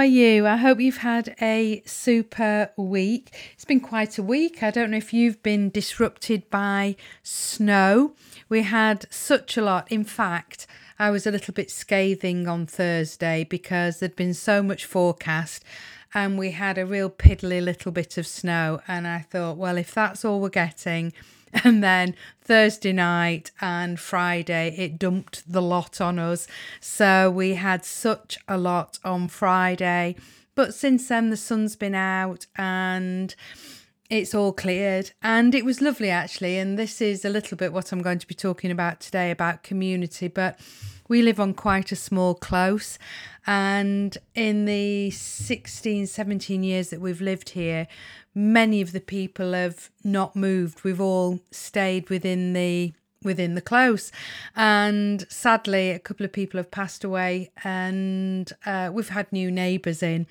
Are you? I hope you've had a super week. It's been quite a week. I don't know if you've been disrupted by snow. We had such a lot. In fact, I was a little bit scathing on Thursday because there'd been so much forecast and we had a real piddly little bit of snow. And I thought, well, if that's all we're getting, and then Thursday night and Friday it dumped the lot on us. So we had such a lot on Friday. But since then, the sun's been out and it's all cleared. And it was lovely actually. And this is a little bit what I'm going to be talking about today about community. But we live on quite a small close. And in the 16, 17 years that we've lived here, many of the people have not moved. We've all stayed within the within the close and sadly a couple of people have passed away and uh, we've had new neighbours in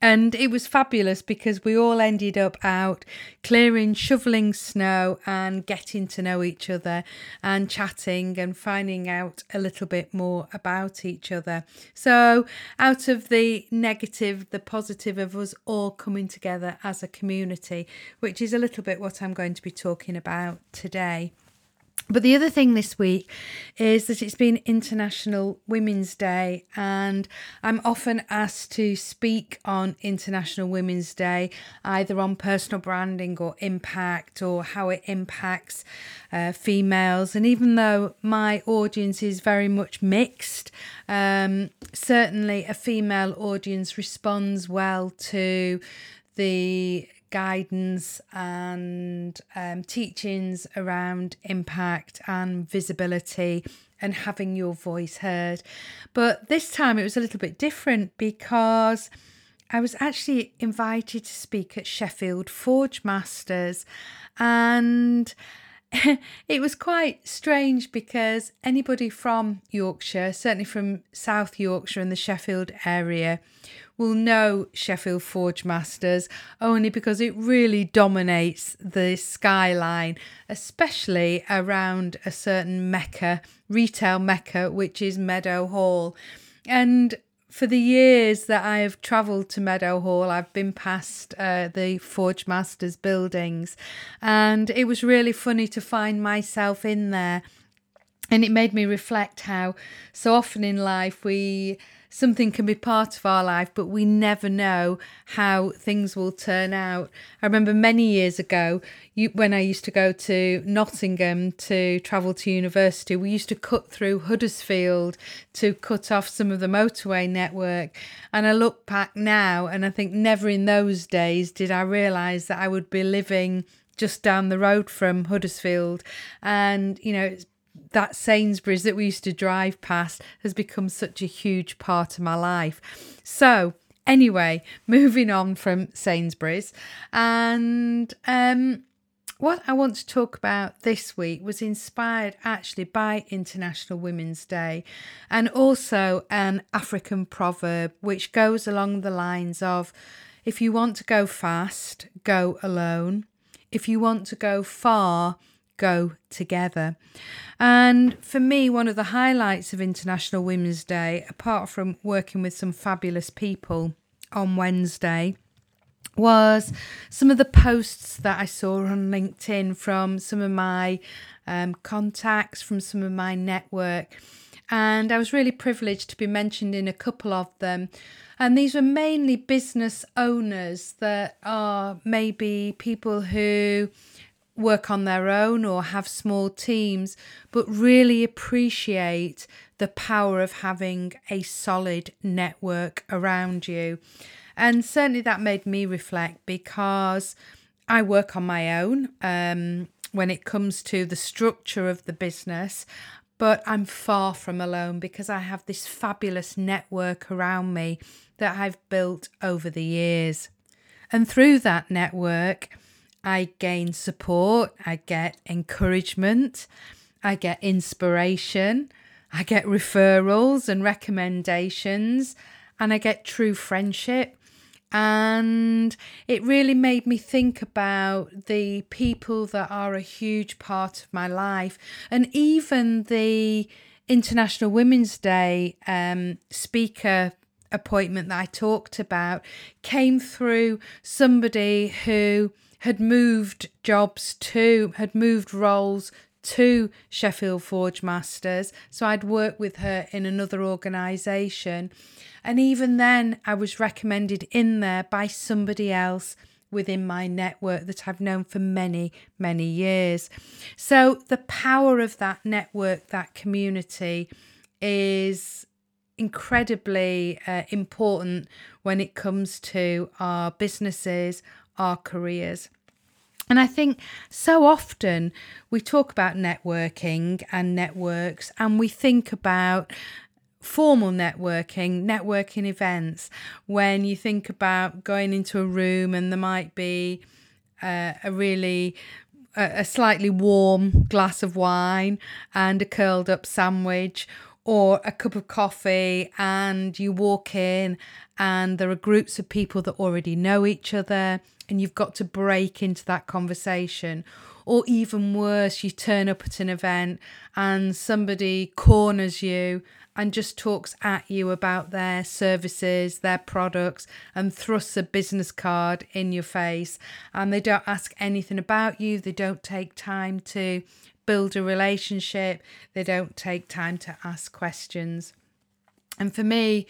and it was fabulous because we all ended up out clearing, shoveling snow, and getting to know each other and chatting and finding out a little bit more about each other. So, out of the negative, the positive of us all coming together as a community, which is a little bit what I'm going to be talking about today. But the other thing this week is that it's been International Women's Day, and I'm often asked to speak on International Women's Day, either on personal branding or impact or how it impacts uh, females. And even though my audience is very much mixed, um, certainly a female audience responds well to the guidance and um, teachings around impact and visibility and having your voice heard. But this time it was a little bit different because I was actually invited to speak at Sheffield Forge Masters and it was quite strange because anybody from Yorkshire, certainly from South Yorkshire and the Sheffield area, will know Sheffield Forge Masters only because it really dominates the skyline, especially around a certain mecca, retail mecca, which is Meadowhall. And for the years that I have travelled to Meadowhall, I've been past uh, the Forge Masters buildings, and it was really funny to find myself in there. And it made me reflect how so often in life we something can be part of our life, but we never know how things will turn out. I remember many years ago, you, when I used to go to Nottingham to travel to university, we used to cut through Huddersfield to cut off some of the motorway network. And I look back now and I think never in those days did I realise that I would be living just down the road from Huddersfield. And, you know, it's that Sainsbury's that we used to drive past has become such a huge part of my life. So, anyway, moving on from Sainsbury's, and um, what I want to talk about this week was inspired actually by International Women's Day and also an African proverb which goes along the lines of if you want to go fast, go alone. If you want to go far, go together. And for me, one of the highlights of International Women's Day, apart from working with some fabulous people on Wednesday, was some of the posts that I saw on LinkedIn from some of my um, contacts, from some of my network. And I was really privileged to be mentioned in a couple of them. And these were mainly business owners that are maybe people who work on their own or have small teams, but really appreciate the power of having a solid network around you. And certainly that made me reflect because I work on my own um, when it comes to the structure of the business. but I'm far from alone because I have this fabulous network around me that I've built over the years. And through that network, I gain support, I get encouragement, I get inspiration, I get referrals and recommendations, and I get true friendship. And it really made me think about the people that are a huge part of my life, and even the International Women's Day um, speaker appointment that I talked about came through somebody who had moved jobs to, had moved roles to Sheffield Forge Masters. So I'd worked with her in another organisation. And even then, I was recommended in there by somebody else within my network that I've known for many, many years. So the power of that network, that community, is incredibly uh, important when it comes to our businesses, our careers. And I think so often we talk about networking and networks, and we think about formal networking, networking events, when you think about going into a room and there might be uh, a really a, a slightly warm glass of wine and a curled up sandwich or a cup of coffee and you walk in and there are groups of people that already know each other and you've got to break into that conversation or even worse you turn up at an event and somebody corners you and just talks at you about their services, their products, and thrusts a business card in your face. And they don't ask anything about you, they don't take time to build a relationship, they don't take time to ask questions. And for me,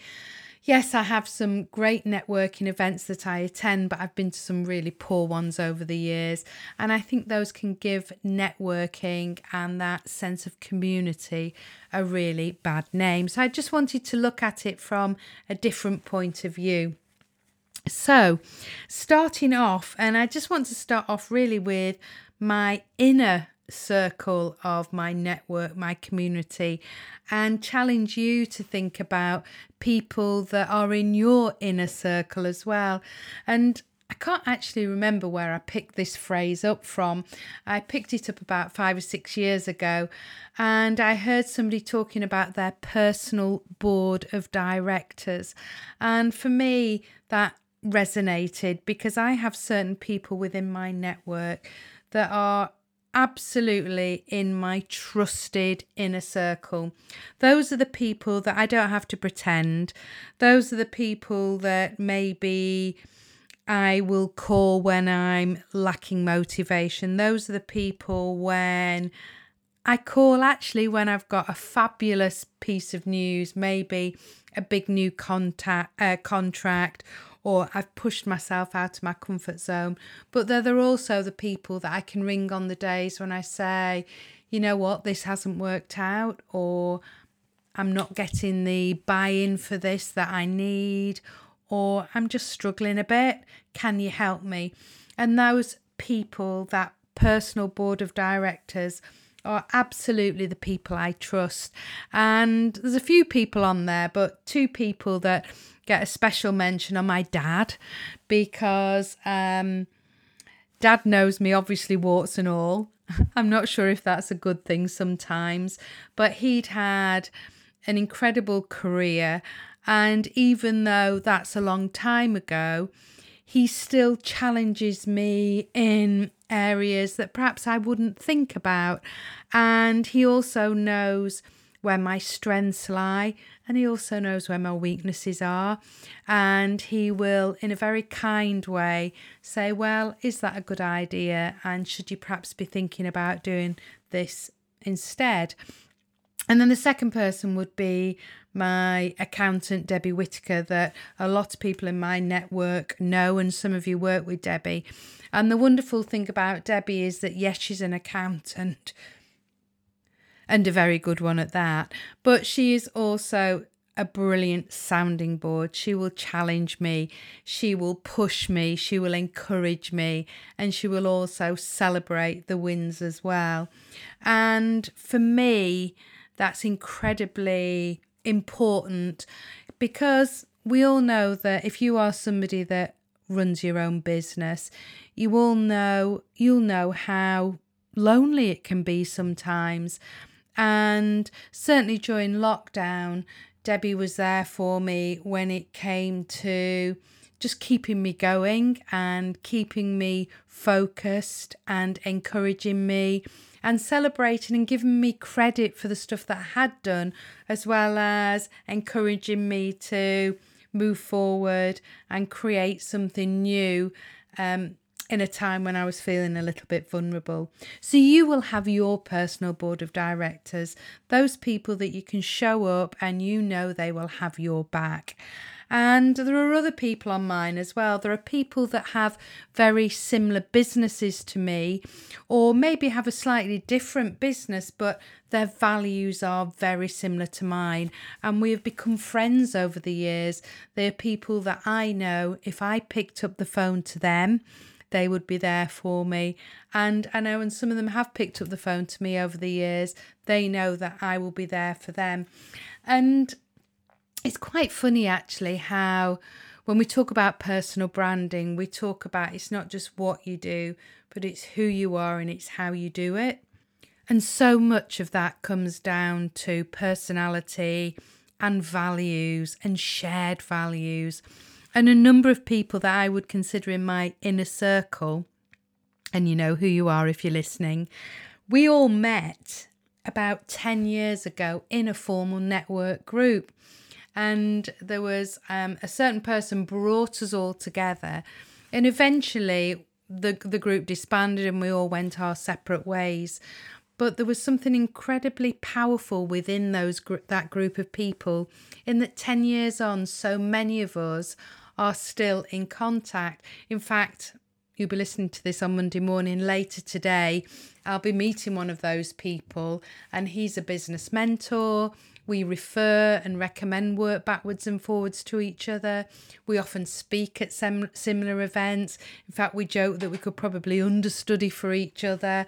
yes, I have some great networking events that I attend, but I've been to some really poor ones over the years. And I think those can give networking and that sense of community a really bad name. So I just wanted to look at it from a different point of view. So, starting off, and I just want to start off really with my inner circle of my network, my community, and challenge you to think about people that are in your inner circle as well. And I can't actually remember where I picked this phrase up from. I picked it up about five or six years ago, and I heard somebody talking about their personal board of directors. And for me, that resonated because I have certain people within my network that are absolutely in my trusted inner circle. Those are the people that I don't have to pretend. Those are the people that maybe I will call when I'm lacking motivation. Those are the people when I call actually when I've got a fabulous piece of news, maybe a big new contact uh, contract or I've pushed myself out of my comfort zone. But there are also the people that I can ring on the days when I say, you know what, this hasn't worked out, or I'm not getting the buy in for this that I need, or I'm just struggling a bit. Can you help me? And those people, that personal board of directors, are absolutely the people I trust. And there's a few people on there, but two people that get a special mention are my dad because um, dad knows me, obviously, warts and all. I'm not sure if that's a good thing sometimes, but he'd had an incredible career. And even though that's a long time ago, he still challenges me in areas that perhaps I wouldn't think about. And he also knows where my strengths lie and he also knows where my weaknesses are. And he will, in a very kind way, say, Well, is that a good idea? And should you perhaps be thinking about doing this instead? And then the second person would be my accountant, Debbie Whitaker, that a lot of people in my network know, and some of you work with Debbie. And the wonderful thing about Debbie is that, yes, she's an accountant and a very good one at that. But she is also a brilliant sounding board. She will challenge me, she will push me, she will encourage me, and she will also celebrate the wins as well. And for me, that's incredibly important because we all know that if you are somebody that runs your own business, you all know you'll know how lonely it can be sometimes. And certainly during lockdown, Debbie was there for me when it came to just keeping me going and keeping me focused and encouraging me and celebrating and giving me credit for the stuff that I had done, as well as encouraging me to move forward and create something new um, in a time when I was feeling a little bit vulnerable. So, you will have your personal board of directors, those people that you can show up and you know they will have your back. And there are other people on mine as well. There are people that have very similar businesses to me, or maybe have a slightly different business, but their values are very similar to mine. And we have become friends over the years. They're people that I know if I picked up the phone to them, they would be there for me. And I know, and some of them have picked up the phone to me over the years, they know that I will be there for them. And it's quite funny actually how when we talk about personal branding, we talk about it's not just what you do, but it's who you are and it's how you do it. And so much of that comes down to personality and values and shared values. And a number of people that I would consider in my inner circle, and you know who you are if you're listening, we all met about 10 years ago in a formal network group and there was um, a certain person brought us all together, and eventually the the group disbanded and we all went our separate ways. But there was something incredibly powerful within those that group of people. In that ten years on, so many of us are still in contact. In fact, you'll be listening to this on Monday morning later today. I'll be meeting one of those people, and he's a business mentor. We refer and recommend work backwards and forwards to each other. We often speak at sem- similar events. In fact, we joke that we could probably understudy for each other.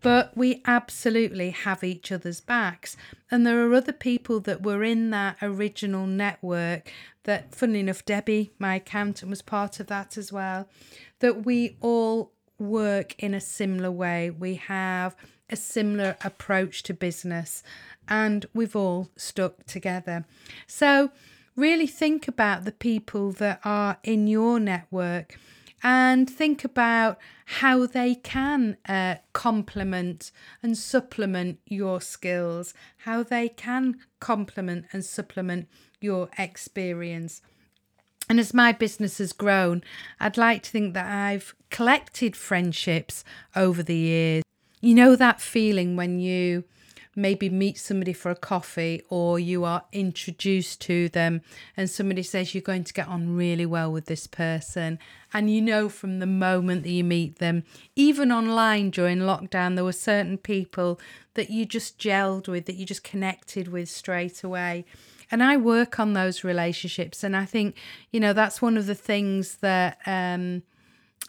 But we absolutely have each other's backs. And there are other people that were in that original network that, funnily enough, Debbie, my accountant, was part of that as well. That we all work in a similar way. We have a similar approach to business and we've all stuck together. So, really think about the people that are in your network and think about how they can uh, complement and supplement your skills, how they can complement and supplement your experience. And as my business has grown, I'd like to think that I've collected friendships over the years. You know that feeling when you maybe meet somebody for a coffee or you are introduced to them and somebody says you're going to get on really well with this person. And you know from the moment that you meet them even online during lockdown there were certain people that you just gelled with that you just connected with straight away. And I work on those relationships and I think you know that's one of the things that um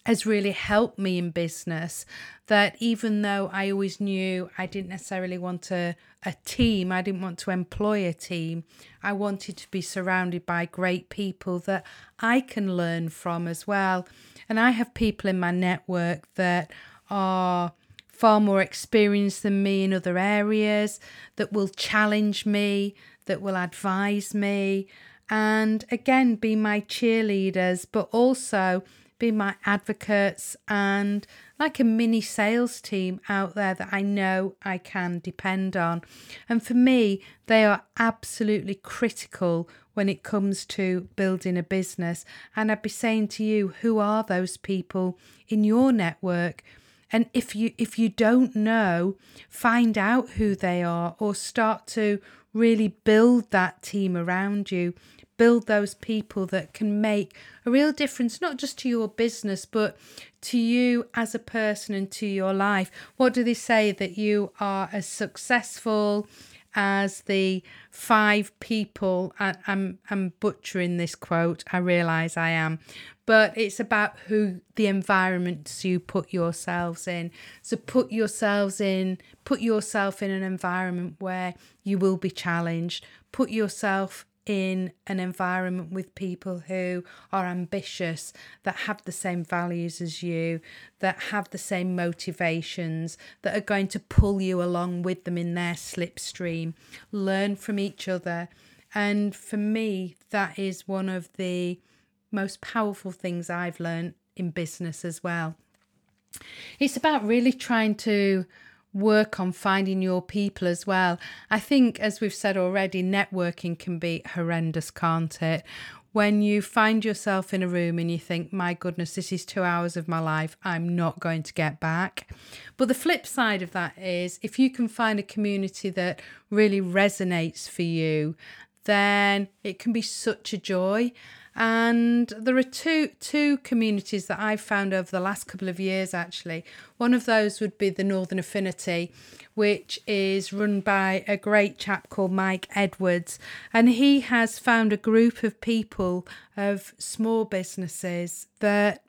has really helped me in business that even though I always knew I didn't necessarily want a, a team, I didn't want to employ a team, I wanted to be surrounded by great people that I can learn from as well. And I have people in my network that are far more experienced than me in other areas, that will challenge me, that will advise me, and again, be my cheerleaders, but also be my advocates and like a mini sales team out there that I know I can depend on. And for me, they are absolutely critical when it comes to building a business. And I'd be saying to you, who are those people in your network? And if you if you don't know, find out who they are or start to really build that team around you build those people that can make a real difference, not just to your business, but to you as a person and to your life. What do they say? That you are as successful as the five people. I, I'm I'm butchering this quote. I realise I am, but it's about who the environments you put yourselves in. So put yourselves in, put yourself in an environment where you will be challenged. Put yourself in an environment with people who are ambitious, that have the same values as you, that have the same motivations, that are going to pull you along with them in their slipstream. Learn from each other. And for me, that is one of the most powerful things I've learned in business as well. It's about really trying to work on finding your people as well. I think, as we've said already, networking can be horrendous, can't it? When you find yourself in a room and you think, my goodness, this is two hours of my life, I'm not going to get back. But the flip side of that is if you can find a community that really resonates for you, then it can be such a joy. And there are two two communities that I've found over the last couple of years actually. One of those would be the Northern Affinity, which is run by a great chap called Mike Edwards. And he has found a group of people of small businesses that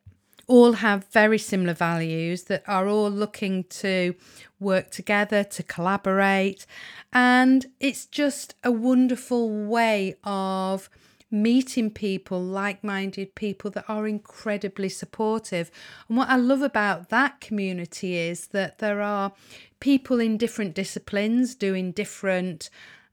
all have very similar values that are all looking to work together, to collaborate. And it's just a wonderful way of meeting people, like minded people that are incredibly supportive. And what I love about that community is that there are people in different disciplines doing different.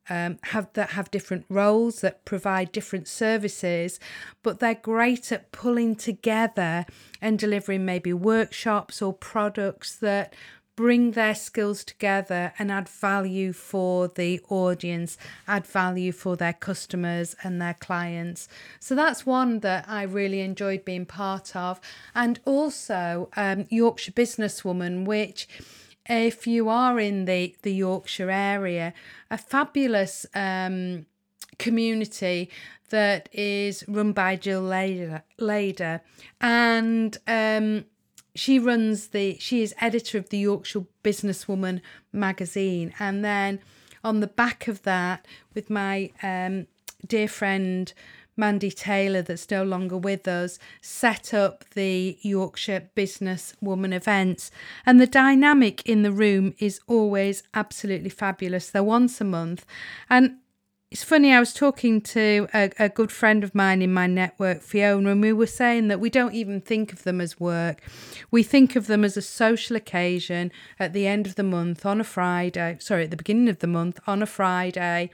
Um, have that have different roles that provide different services, but they're great at pulling together and delivering maybe workshops or products that bring their skills together and add value for the audience, add value for their customers and their clients. So that's one that I really enjoyed being part of. And also um, Yorkshire Businesswoman, which if you are in the, the Yorkshire area, a fabulous um, community that is run by Jill Lader, Lader and um, she runs the she is editor of the Yorkshire Businesswoman magazine. And then on the back of that with my um, dear friend Mandy Taylor that's no longer with us set up the Yorkshire Businesswoman events. And the dynamic in the room is always absolutely fabulous. They're once a month. And it's funny, I was talking to a, a good friend of mine in my network, Fiona, and we were saying that we don't even think of them as work. We think of them as a social occasion at the end of the month on a Friday, sorry, at the beginning of the month on a Friday,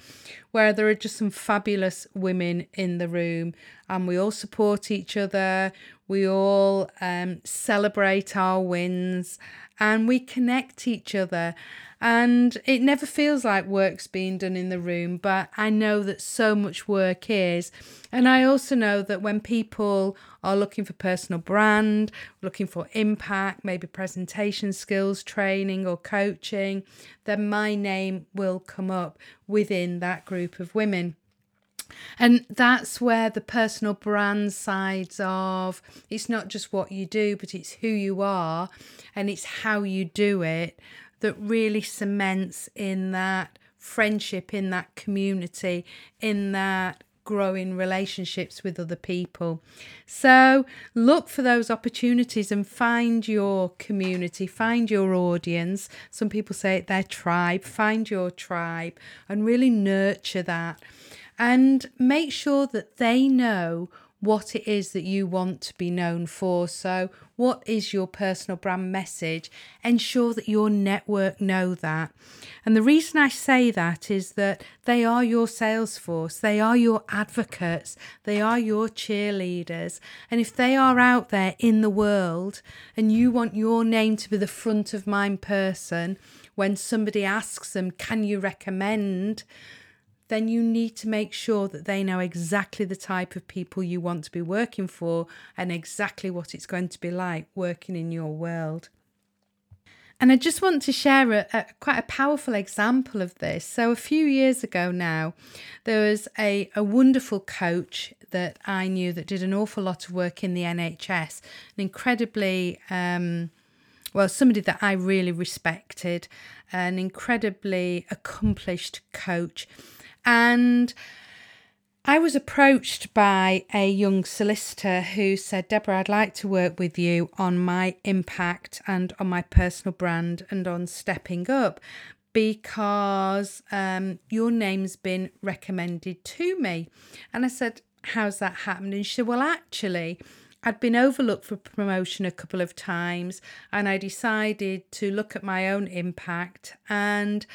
where there are just some fabulous women in the room and we all support each other. We all um, celebrate our wins and we connect each other. And it never feels like work's being done in the room, but I know that so much work is. And I also know that when people are looking for personal brand, looking for impact, maybe presentation skills, training, or coaching, then my name will come up within that group of women. And that's where the personal brand sides of it's not just what you do, but it's who you are and it's how you do it that really cements in that friendship, in that community, in that growing relationships with other people. So look for those opportunities and find your community, find your audience. Some people say it their tribe, find your tribe and really nurture that and make sure that they know what it is that you want to be known for. So, what is your personal brand message? Ensure that your network know that. And the reason I say that is that they are your sales force, they are your advocates, they are your cheerleaders. And if they are out there in the world and you want your name to be the front of mind person, when somebody asks them, Can you recommend? Then you need to make sure that they know exactly the type of people you want to be working for and exactly what it's going to be like working in your world. And I just want to share a, a, quite a powerful example of this. So, a few years ago now, there was a, a wonderful coach that I knew that did an awful lot of work in the NHS, an incredibly um, well, somebody that I really respected, an incredibly accomplished coach. And I was approached by a young solicitor who said, Deborah, I'd like to work with you on my impact and on my personal brand and on stepping up because um, your name's been recommended to me. And I said, How's that happened? And she said, Well, actually, I'd been overlooked for promotion a couple of times and I decided to look at my own impact and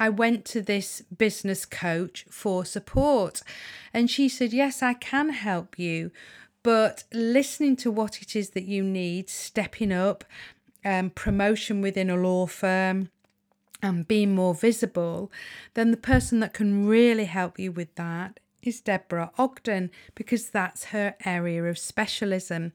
I went to this business coach for support. And she said, Yes, I can help you, but listening to what it is that you need, stepping up, um, promotion within a law firm, and being more visible, then the person that can really help you with that is Deborah Ogden because that's her area of specialism.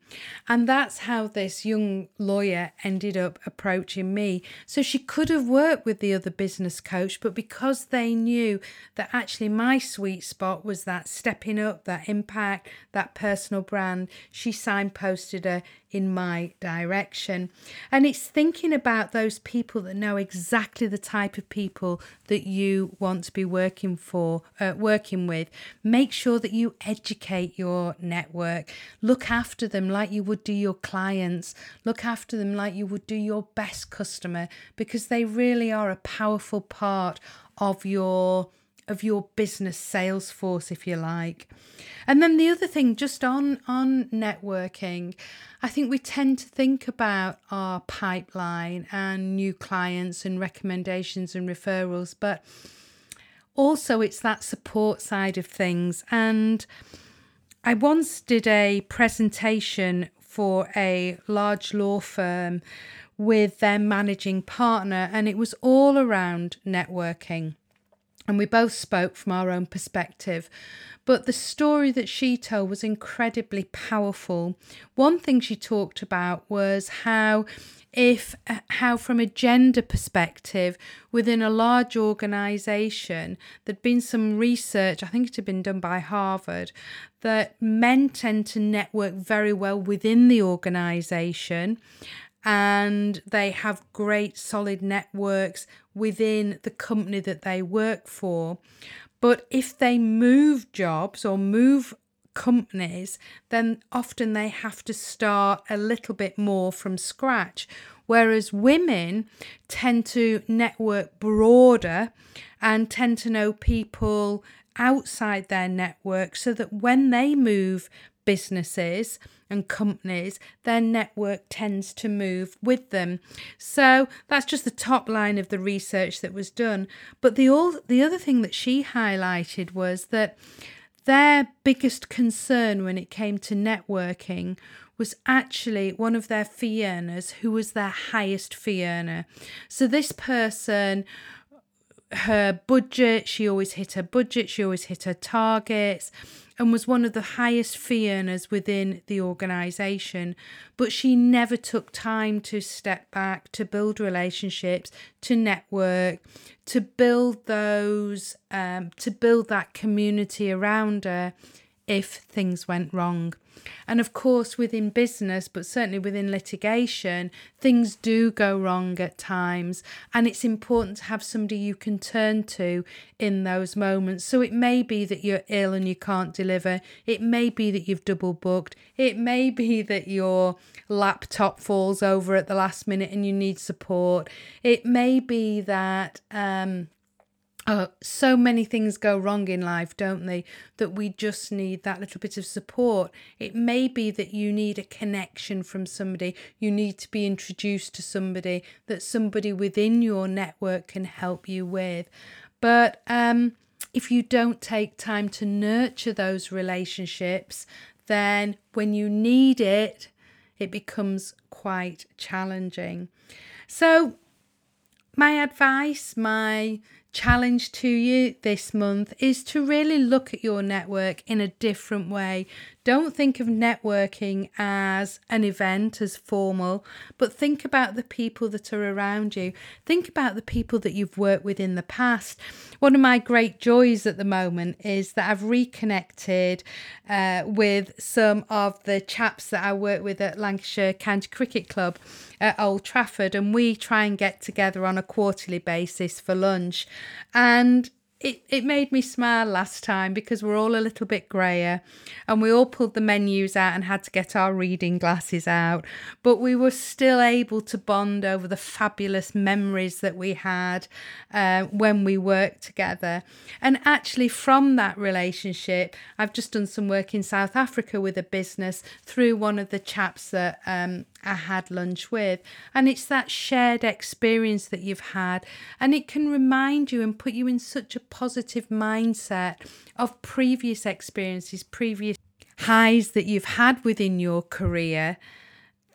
And that's how this young lawyer ended up approaching me. So she could have worked with the other business coach, but because they knew that actually my sweet spot was that stepping up, that impact, that personal brand, she signposted her in my direction. And it's thinking about those people that know exactly the type of people that you want to be working for, uh, working with. Make sure that you educate your network. Look after them like you would do your clients. Look after them like you would do your best customer because they really are a powerful part of your of your business sales force if you like. And then the other thing just on on networking i think we tend to think about our pipeline and new clients and recommendations and referrals but also it's that support side of things. And i once did a presentation for a large law firm with their managing partner and it was all around networking and we both spoke from our own perspective. But the story that she told was incredibly powerful. One thing she talked about was how if how from a gender perspective within a large organization there'd been some research i think it had been done by harvard that men tend to network very well within the organization and they have great solid networks within the company that they work for. But if they move jobs or move companies, then often they have to start a little bit more from scratch. Whereas women tend to network broader and tend to know people outside their network so that when they move businesses and companies, their network tends to move with them. So that's just the top line of the research that was done. But the all the other thing that she highlighted was that their biggest concern when it came to networking was actually one of their fee earners who was their highest fee earner. So this person her budget, she always hit her budget, she always hit her targets and was one of the highest fee earners within the organisation. But she never took time to step back, to build relationships, to network, to build those, um, to build that community around her if things went wrong. And of course, within business, but certainly within litigation, things do go wrong at times. And it's important to have somebody you can turn to in those moments. So it may be that you're ill and you can't deliver. It may be that you've double booked. It may be that your laptop falls over at the last minute and you need support. It may be that, um, Oh, so many things go wrong in life, don't they? That we just need that little bit of support. It may be that you need a connection from somebody, you need to be introduced to somebody that somebody within your network can help you with. But um, if you don't take time to nurture those relationships, then when you need it, it becomes quite challenging. So, my advice, my challenge to you this month is to really look at your network in a different way. Don't think of networking as an event, as formal, but think about the people that are around you. Think about the people that you've worked with in the past. One of my great joys at the moment is that I've reconnected uh, with some of the chaps that I work with at Lancashire County Cricket Club at Old Trafford, and we try and get together on a quarterly basis for lunch. And it, it made me smile last time because we're all a little bit grayer and we all pulled the menus out and had to get our reading glasses out. But we were still able to bond over the fabulous memories that we had uh, when we worked together. And actually, from that relationship, I've just done some work in South Africa with a business through one of the chaps that um, I had lunch with. And it's that shared experience that you've had. And it can remind you and put you in such a positive mindset of previous experiences, previous highs that you've had within your career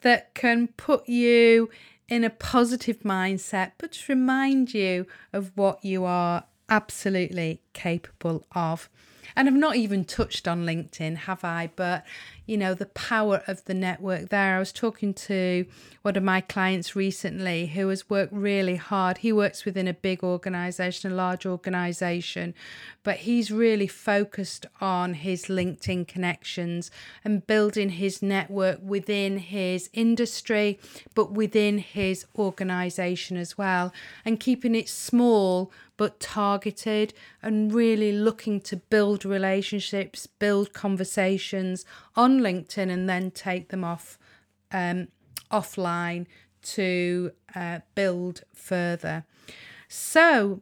that can put you in a positive mindset, but to remind you of what you are absolutely capable of. And I've not even touched on LinkedIn, have I? But you know, the power of the network there. I was talking to one of my clients recently who has worked really hard. He works within a big organization, a large organization, but he's really focused on his LinkedIn connections and building his network within his industry, but within his organization as well, and keeping it small but targeted and really looking to build relationships, build conversations on LinkedIn, and then take them off um, offline to uh, build further. So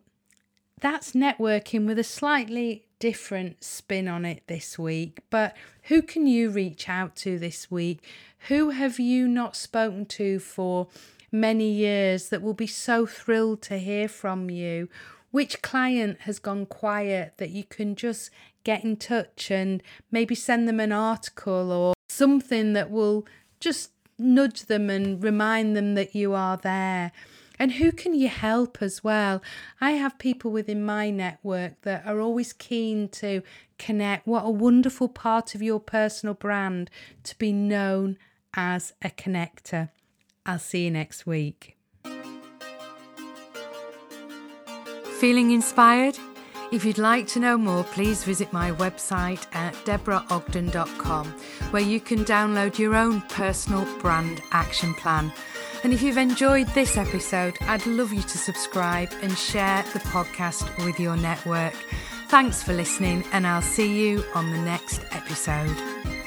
that's networking with a slightly different spin on it this week. But who can you reach out to this week? Who have you not spoken to for many years that will be so thrilled to hear from you? which client has gone quiet that you can just get in touch and maybe send them an article or something that will just nudge them and remind them that you are there. And who can you help as well? I have people within my network that are always keen to connect. What a wonderful part of your personal brand to be known as a connector. I'll see you next week. Feeling inspired? If you'd like to know more, please visit my website at deborahogden.com, where you can download your own personal brand action plan. And if you've enjoyed this episode, I'd love you to subscribe and share the podcast with your network. Thanks for listening, and I'll see you on the next episode.